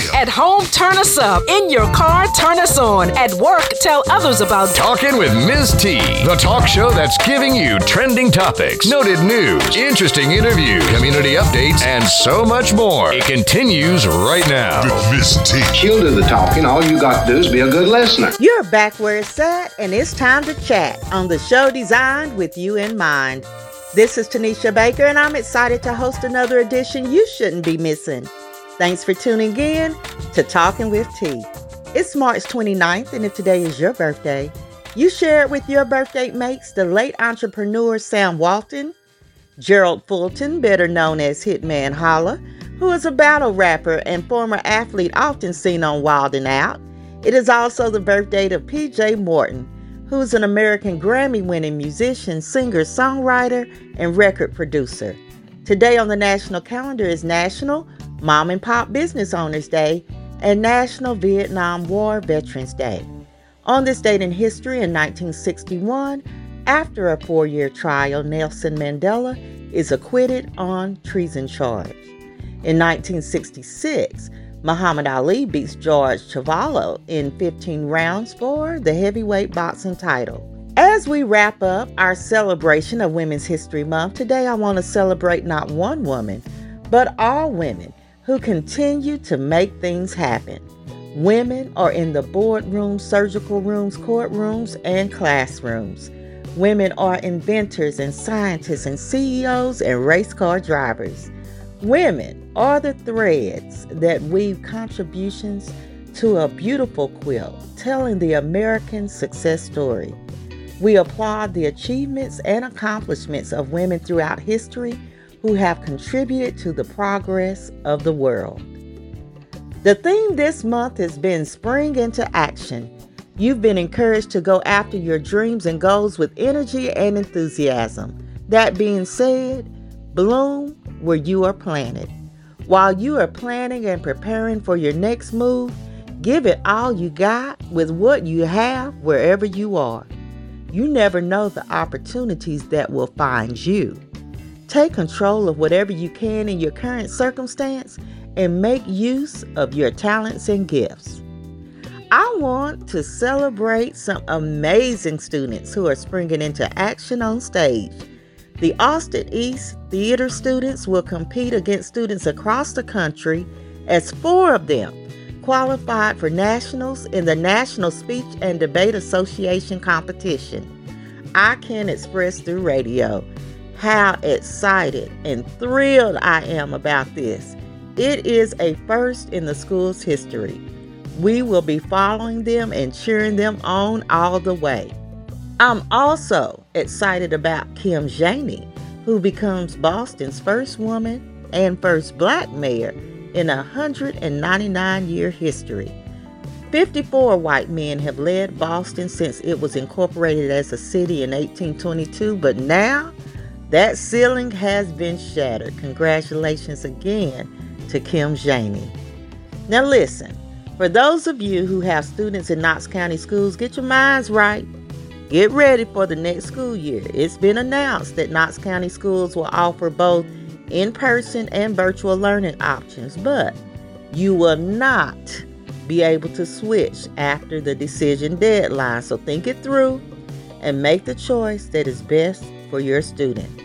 still. At home, turn us up. In your car, turn us on. At work, tell others about Talking with Ms. T, the talk show that's giving you trending topics, noted news, interesting interviews, community updates, and so much more. It continues right now. With Miss T. She'll do the talking. All you got to do is be a good listener. You're back where it's at, and it's time to chat on the show designed with you in mind. This is Tanisha Baker, and I'm excited to host another edition you shouldn't be missing. Thanks for tuning in to Talking with T. It's March 29th, and if today is your birthday, you share it with your birthday mates, the late entrepreneur Sam Walton, Gerald Fulton, better known as Hitman Holla, who is a battle rapper and former athlete often seen on Wild and Out. It is also the birthday of PJ Morton, who's an American Grammy winning musician, singer, songwriter, and record producer. Today on the national calendar is National Mom and Pop Business Owners Day and National Vietnam War Veterans Day. On this date in history in 1961, after a four year trial, Nelson Mandela is acquitted on treason charge. In 1966, Muhammad Ali beats George Chuvalo in 15 rounds for the heavyweight boxing title. As we wrap up our celebration of Women's History Month, today I want to celebrate not one woman, but all women who continue to make things happen. Women are in the boardrooms, surgical rooms, courtrooms, and classrooms. Women are inventors and scientists and CEOs and race car drivers. Women are the threads that weave contributions to a beautiful quilt telling the American success story. We applaud the achievements and accomplishments of women throughout history who have contributed to the progress of the world. The theme this month has been Spring into Action. You've been encouraged to go after your dreams and goals with energy and enthusiasm. That being said, bloom where you are planted. While you are planning and preparing for your next move, give it all you got with what you have wherever you are. You never know the opportunities that will find you. Take control of whatever you can in your current circumstance and make use of your talents and gifts. I want to celebrate some amazing students who are springing into action on stage. The Austin East Theater students will compete against students across the country as four of them qualified for nationals in the National Speech and Debate Association competition. I can express through radio how excited and thrilled I am about this. It is a first in the school's history. We will be following them and cheering them on all the way. I'm also excited about Kim Janey, who becomes Boston's first woman and first black mayor in a 199 year history. 54 white men have led Boston since it was incorporated as a city in 1822, but now that ceiling has been shattered. Congratulations again to Kim Janey. Now, listen, for those of you who have students in Knox County schools, get your minds right. Get ready for the next school year. It's been announced that Knox County schools will offer both in person and virtual learning options, but you will not be able to switch after the decision deadline. So think it through and make the choice that is best for your student.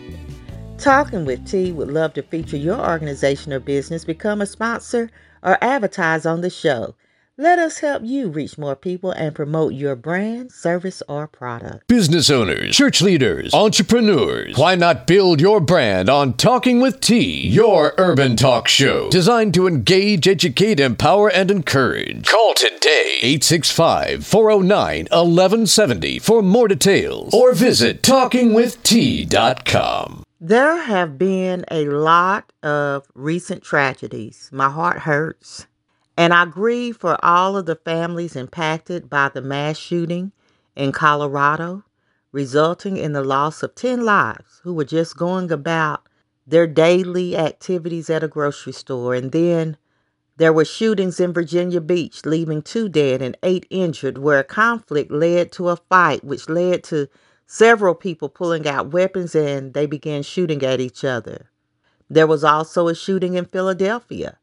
Talking with T would love to feature your organization or business, become a sponsor, or advertise on the show. Let us help you reach more people and promote your brand, service, or product. Business owners, church leaders, entrepreneurs, why not build your brand on Talking with T, your urban talk show designed to engage, educate, empower, and encourage? Call today 865 409 1170 for more details or visit talkingwitht.com. There have been a lot of recent tragedies. My heart hurts. And I grieve for all of the families impacted by the mass shooting in Colorado, resulting in the loss of 10 lives who were just going about their daily activities at a grocery store. And then there were shootings in Virginia Beach, leaving two dead and eight injured, where a conflict led to a fight, which led to several people pulling out weapons and they began shooting at each other. There was also a shooting in Philadelphia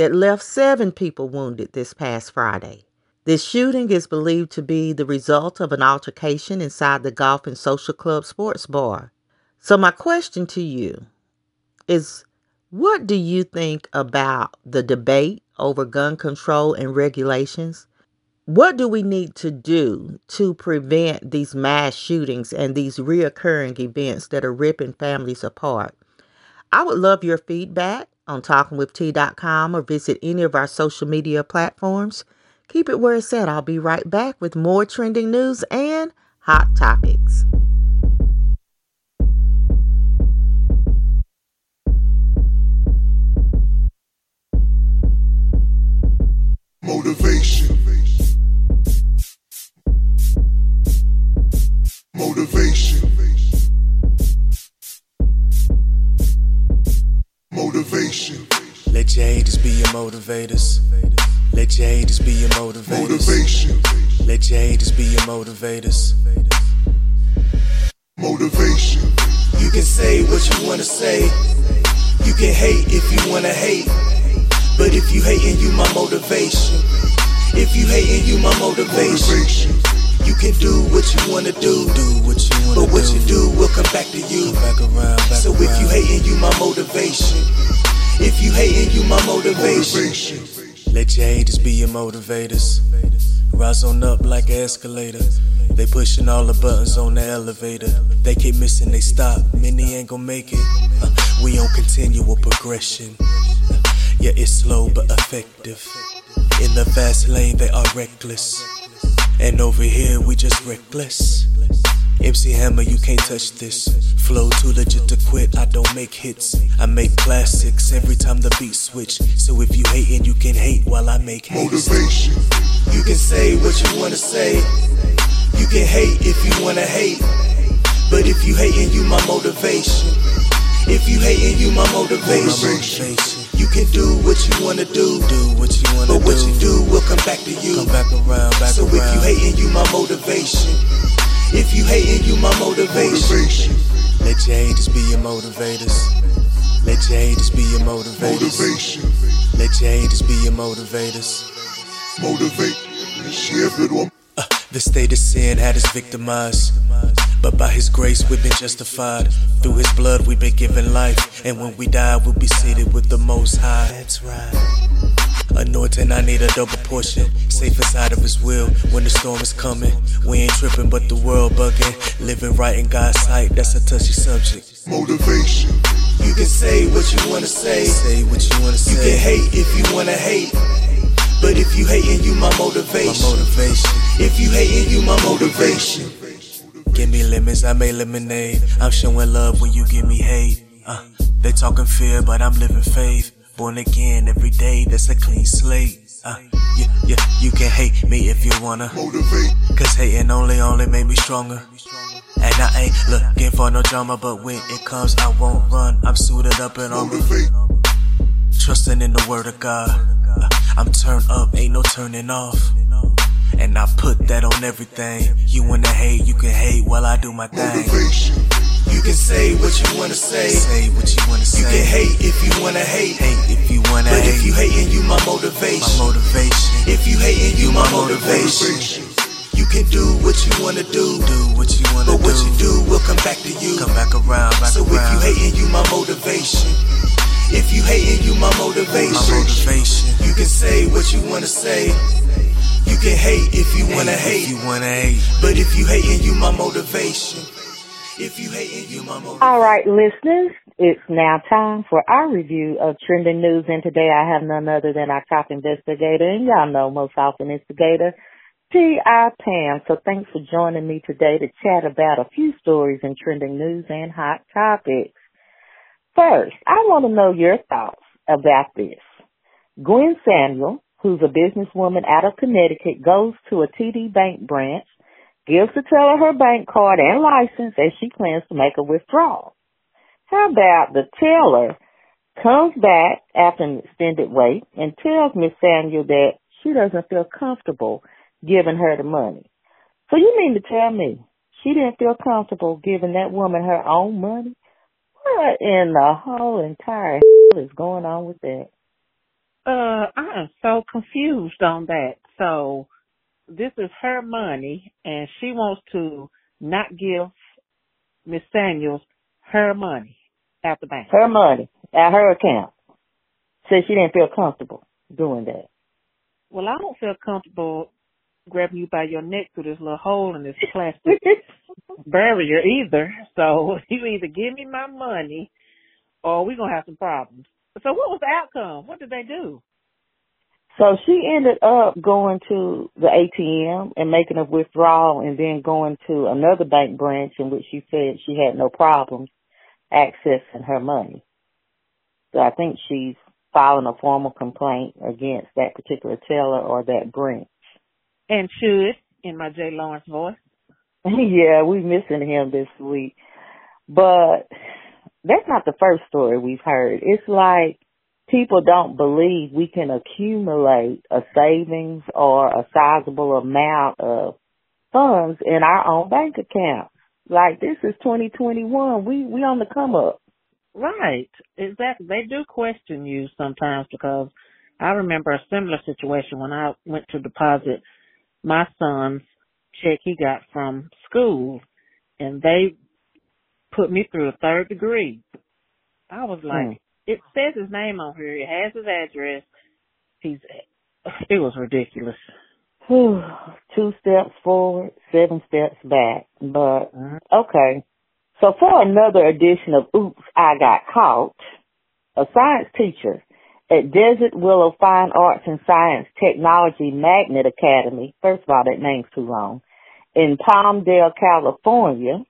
that left seven people wounded this past Friday. This shooting is believed to be the result of an altercation inside the Golf and Social Club sports bar. So, my question to you is what do you think about the debate over gun control and regulations? What do we need to do to prevent these mass shootings and these reoccurring events that are ripping families apart? I would love your feedback on talkingwitht.com or visit any of our social media platforms. Keep it where it's at. I'll be right back with more trending news and hot topics. Motivators. Let your haters be your motivators. Motivation. Let your haters be your motivators. Motivation. You can say what you wanna say. You can hate if you wanna hate. But if you hating, you my motivation. If you hating, you my motivation. Motivation. You can do what you wanna do. Do what you wanna But what do. you do will come back to you. Back around, back so if you hating, you my motivation. You hating, you my motivation. Let your haters be your motivators. Rise on up like an escalator. They pushing all the buttons on the elevator. They keep missing, they stop. Many ain't gon' make it. Uh, we on continual progression. Yeah, it's slow but effective. In the fast lane, they are reckless. And over here, we just reckless. MC Hammer, you can't touch this. Flow too legit to quit. I don't make hits. I make classics every time the beat switch. So if you hating, you can hate while I make haste. Motivation. You can say what you wanna say. You can hate if you wanna hate. But if you hating, you my motivation. If you hating, you my motivation. motivation. You can do what you wanna do. Do what you wanna But what you do will come back to you. Come back around, back So if you hating, you my motivation. If you hating, you my motivation. Motivation. Let your haters be your motivators. Let your haters be your motivators. Motivation. Let your haters be your motivators. Motivate. Shift one. Uh, the state of sin had us victimized. But by his grace, we've been justified. Through his blood, we've been given life. And when we die, we'll be seated with the Most High. That's right. Anointing, I need a double portion. Safe inside of his will when the storm is coming. We ain't tripping, but the world bugging. Living right in God's sight, that's a touchy subject. Motivation. You can say what you wanna say. Say what you wanna say. You say. can hate if you wanna hate. But if you hating, you my My motivation. motivation. If you hating, you my motivation. Give me lemons, I make lemonade. I'm showing love when you give me hate. Uh, they talking fear, but I'm living faith. Born again every day, that's a clean slate. Uh, yeah, yeah, you can hate me if you wanna. Motivate. Cause hating only, only made me stronger. And I ain't looking for no drama, but when it comes, I won't run. I'm suited up and on. Trusting in the word of God. Uh, I'm turned up, ain't no turning off. And I put that on everything. You wanna hate, you can hate while I do my thing. Motivation. You can say what you wanna say. Say what you wanna say. You can hate if you wanna hate. Hate if you wanna But hate. if you hating, you my motivation. my motivation. motivation. If you hating, you my motivation. Motivation. You can do what you wanna do. Do what you wanna But what do. you do will come back to you. Come back around, back So if you hating, you my motivation. If you hating, you my my motivation. motivation. You can say what you wanna say. You can hate if you wanna Hate hate. if you wanna hate. But if you hating, you my motivation. If you you. All right, listeners, it's now time for our review of trending news. And today I have none other than our top investigator, and y'all know most often instigator, T.I. Pam. So thanks for joining me today to chat about a few stories in trending news and hot topics. First, I want to know your thoughts about this. Gwen Samuel, who's a businesswoman out of Connecticut, goes to a TD Bank branch, gives the teller her bank card and license as she plans to make a withdrawal. How about the teller comes back after an extended wait and tells Miss Samuel that she doesn't feel comfortable giving her the money. So you mean to tell me she didn't feel comfortable giving that woman her own money? What in the whole entire is going on with that? Uh, I am so confused on that. So this is her money, and she wants to not give Miss Samuels her money at the bank. Her money at her account. Said she didn't feel comfortable doing that. Well, I don't feel comfortable grabbing you by your neck through this little hole in this plastic barrier either. So you either give me my money or we're gonna have some problems. So what was the outcome? What did they do? So she ended up going to the ATM and making a withdrawal and then going to another bank branch in which she said she had no problems accessing her money. So I think she's filing a formal complaint against that particular teller or that branch. And should, in my Jay Lawrence voice. yeah, we missing him this week. But that's not the first story we've heard. It's like people don't believe we can accumulate a savings or a sizable amount of funds in our own bank account. Like this is 2021. We we on the come up. Right. Exactly. They do question you sometimes because I remember a similar situation when I went to deposit my son's check he got from school and they put me through a third degree. I was like, mm. It says his name on here. It has his address. He's, it was ridiculous. Two steps forward, seven steps back. But, mm-hmm. okay. So for another edition of Oops, I Got Caught, a science teacher at Desert Willow Fine Arts and Science Technology Magnet Academy, first of all, that name's too long, in Palmdale, California,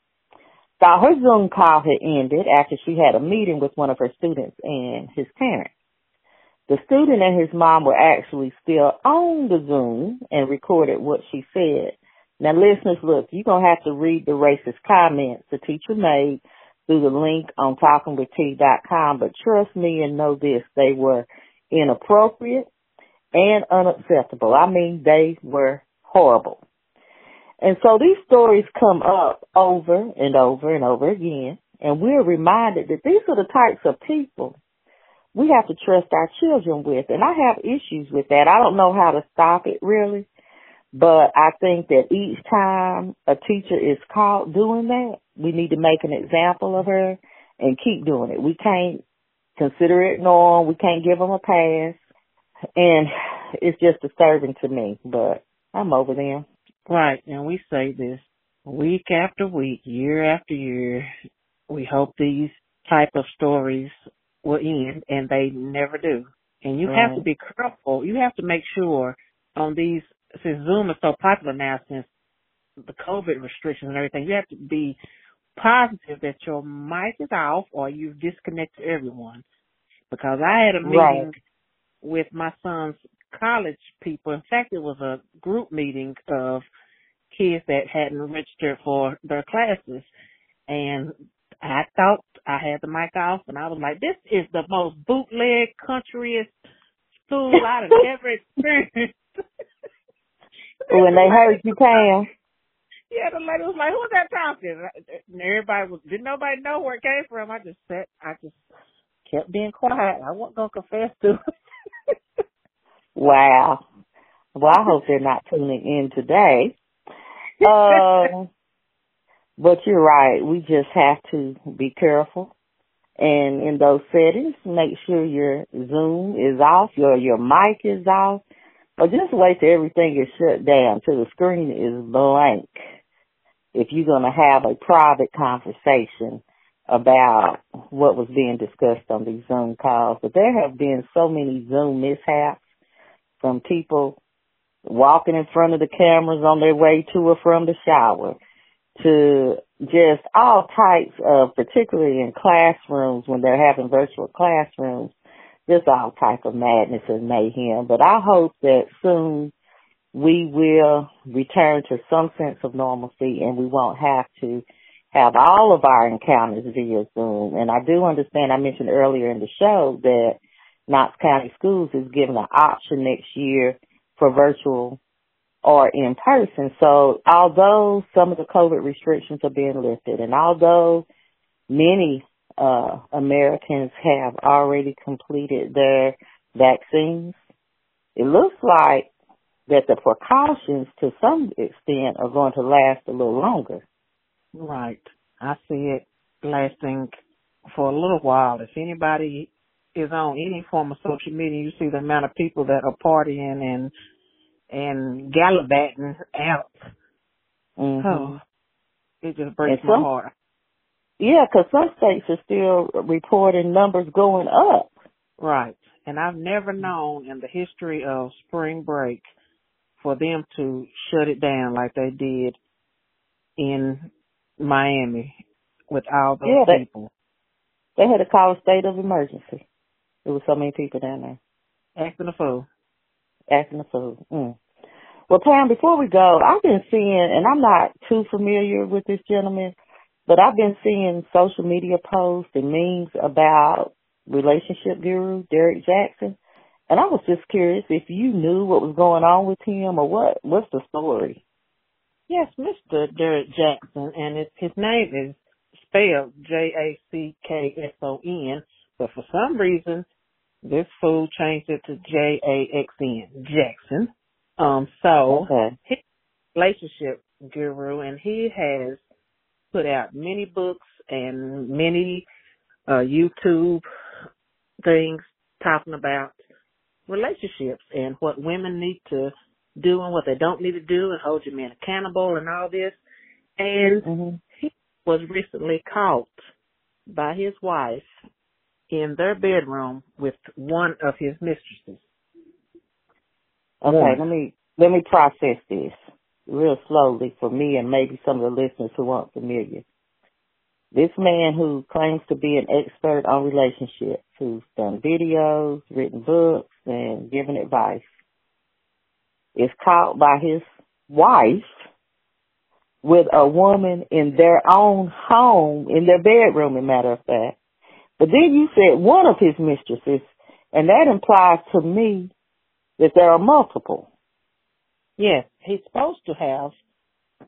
thought her Zoom call had ended after she had a meeting with one of her students and his parents. The student and his mom were actually still on the Zoom and recorded what she said. Now listeners, look, you're going to have to read the racist comments the teacher made through the link on talkingwitht.com, but trust me and know this, they were inappropriate and unacceptable. I mean, they were horrible. And so these stories come up over and over and over again, and we're reminded that these are the types of people we have to trust our children with. And I have issues with that. I don't know how to stop it really, but I think that each time a teacher is caught doing that, we need to make an example of her and keep doing it. We can't consider it normal. We can't give them a pass. And it's just disturbing to me, but I'm over them. Right. And we say this week after week, year after year. We hope these type of stories will end and they never do. And you right. have to be careful. You have to make sure on these since Zoom is so popular now, since the COVID restrictions and everything, you have to be positive that your mic is off or you've disconnected everyone. Because I had a meeting right. with my son's college people. In fact, it was a group meeting of kids that hadn't registered for their classes. And I thought I had the mic off and I was like, this is the most bootleg countryest school I've ever experienced. when they heard you, Pam. Yeah, the lady was like, "Who's that talking?" And everybody was didn't nobody know where it came from. I just sat, I just kept being quiet. I wasn't gonna confess to it. Wow. Well, I hope they're not tuning in today. Um, but you're right. We just have to be careful. And in those settings, make sure your Zoom is off, your your mic is off, or just wait till everything is shut down, till the screen is blank. If you're going to have a private conversation about what was being discussed on these Zoom calls, but there have been so many Zoom mishaps from people walking in front of the cameras on their way to or from the shower to just all types of, particularly in classrooms when they're having virtual classrooms, just all type of madness and mayhem. But I hope that soon we will return to some sense of normalcy and we won't have to have all of our encounters via Zoom. And I do understand, I mentioned earlier in the show that Knox County Schools is given an option next year for virtual or in person. So although some of the COVID restrictions are being lifted and although many uh, Americans have already completed their vaccines, it looks like that the precautions to some extent are going to last a little longer. Right. I see it lasting for a little while. If anybody is on any form of social media, you see the amount of people that are partying and and gallivanting out. Mm-hmm. Oh, it just breaks And my heart. Yeah, because some states are still reporting numbers going up. Right. And I've never known in the history of spring break for them to shut it down like they did in Miami with all those Yeah, they- people. They had to call a state of emergency. There was so many people down there Acting a fool. acting the fool. Mm. Well, Pam, before we go, I've been seeing, and I'm not too familiar with this gentleman, but I've been seeing social media posts and memes about relationship guru Derrick Jackson. And I was just curious if you knew what was going on with him or what, what's the story? Yes, Mr. Derrick Jackson, and it, his name is spelled J-A-C-K-S-O-N, but for some reason, this fool changed it to J-A-X-N, Jackson. Um, so, Okay. his relationship guru, and he has put out many books and many uh, YouTube things talking about relationships and what women need to do and what they don't need to do and hold your men accountable and all this. And hmm he was recently caught by his wife in their bedroom with one of his mistresses. Okay, One. let me let me process this real slowly for me and maybe some of the listeners who aren't familiar. This man who claims to be an expert on relationships, who's done videos, written books, and given advice, is caught by his wife with a woman in their own home, in their bedroom, as a matter of fact. But then you said one of his mistresses, and that implies to me that there are multiple. Yes, he's supposed to have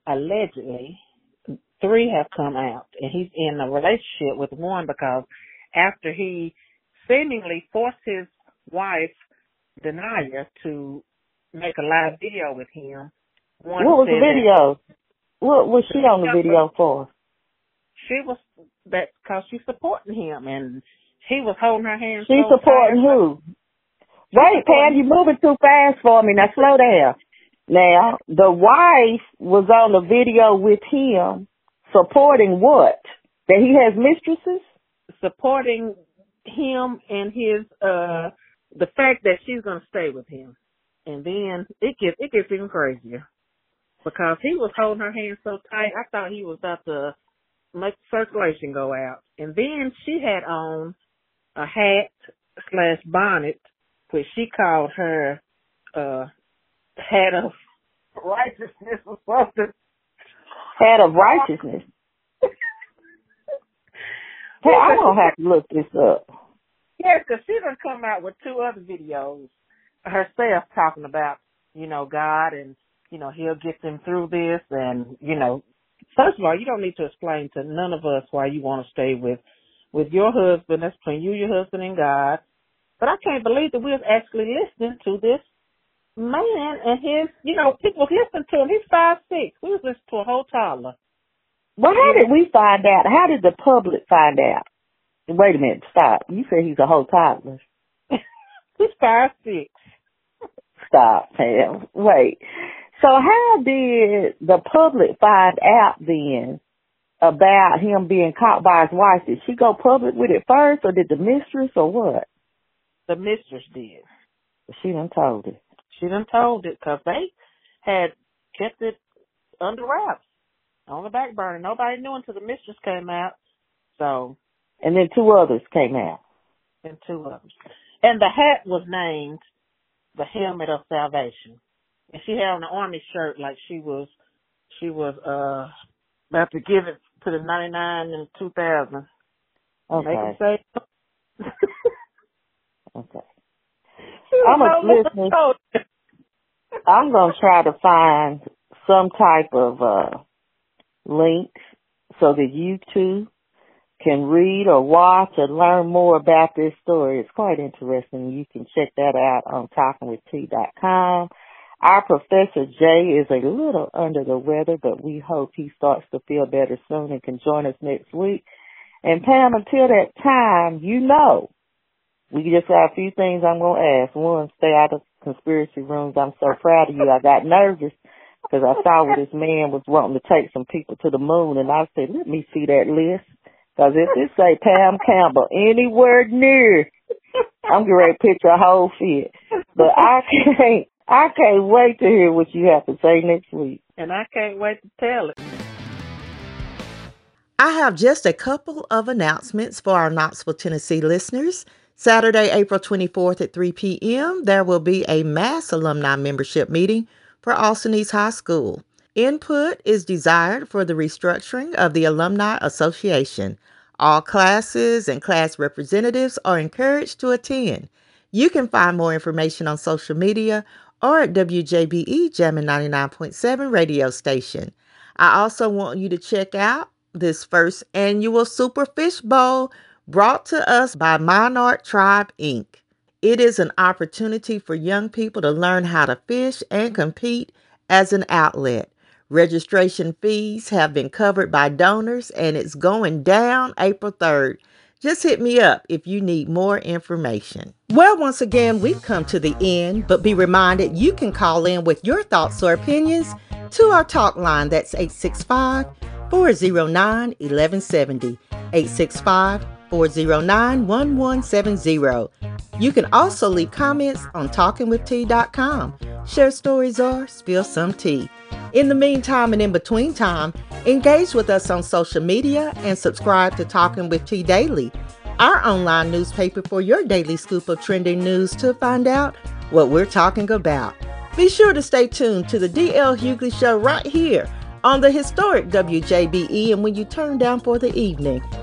allegedly three have come out and he's in a relationship with one because after he seemingly forced his wife Denia to make a live video with him. One what was the said that video? What was she on the video for? She was that because she's supporting him and he was holding her hand. She so supporting tight. who? Wait, Pam, you're moving too fast for me. Now slow down. Now, the wife was on the video with him supporting what? That he has mistresses? supporting him and his uh the fact that she's gonna stay with him. And then it gets it gets even crazier. Because he was holding her hand so tight, I thought he was about to make circulation go out. And then she had on a hat slash bonnet, which she called her uh hat of righteousness or something. Hat of righteousness. Hey, I'm gonna have to look this up. Yes, because she done come out with two other videos herself talking about, you know, God and, you know, he'll get them through this and, you know, first of all, you don't need to explain to none of us why you want to stay with, with your husband. That's between you, your husband, and God. But I can't believe that we was actually listening to this man and his, you know, people was listening to him. He's five six. We was listening to a whole toddler. Well, how did we find out? How did the public find out? Wait a minute, stop. You said he's a whole toddler. He's five six. Stop, Pam. Wait. So how did the public find out then about him being caught by his wife? Did she go public with it first or did the mistress or what? The mistress did. She done told it. She done told it because they had kept it under wraps on the back burner. Nobody knew until the mistress came out. So, And then two others came out. and two others. And the hat was named the helmet of salvation. And she had on an army shirt like she was, she was, uh, about to give it to the 99 and 2000. Make Okay. say, Okay. I'm a told. I'm gonna try to find some type of uh link so that you two can read or watch or learn more about this story, it's quite interesting. You can check that out on talkingwitht.com. Our Professor Jay is a little under the weather, but we hope he starts to feel better soon and can join us next week. And Pam, until that time, you know, we just got a few things I'm going to ask. One, stay out of conspiracy rooms. I'm so proud of you. I got nervous because I saw where this man was wanting to take some people to the moon, and I said, let me see that list. Because if it say Pam Campbell anywhere near, I'm ready to picture a whole fit. But I can't, I can't wait to hear what you have to say next week. And I can't wait to tell it. I have just a couple of announcements for our Knoxville, Tennessee listeners. Saturday, April 24th at 3 p.m., there will be a mass alumni membership meeting for Austin East High School. Input is desired for the restructuring of the Alumni Association. All classes and class representatives are encouraged to attend. You can find more information on social media or at WJBE Jammin' 99.7 radio station. I also want you to check out this first annual Super Fish Bowl brought to us by Monarch Tribe Inc. It is an opportunity for young people to learn how to fish and compete as an outlet. Registration fees have been covered by donors and it's going down April 3rd. Just hit me up if you need more information. Well, once again, we've come to the end, but be reminded you can call in with your thoughts or opinions to our talk line. That's 865 409 1170. 865 409 1170. You can also leave comments on talkingwitht.com. Share stories or spill some tea. In the meantime and in between time, engage with us on social media and subscribe to Talking with T Daily, our online newspaper for your daily scoop of trending news to find out what we're talking about. Be sure to stay tuned to the DL Hughley Show right here on the historic WJBE. And when you turn down for the evening,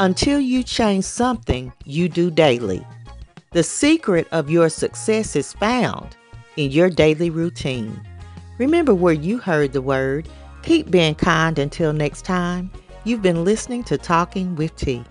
until you change something you do daily. The secret of your success is found in your daily routine. Remember where you heard the word. Keep being kind until next time. You've been listening to Talking with T.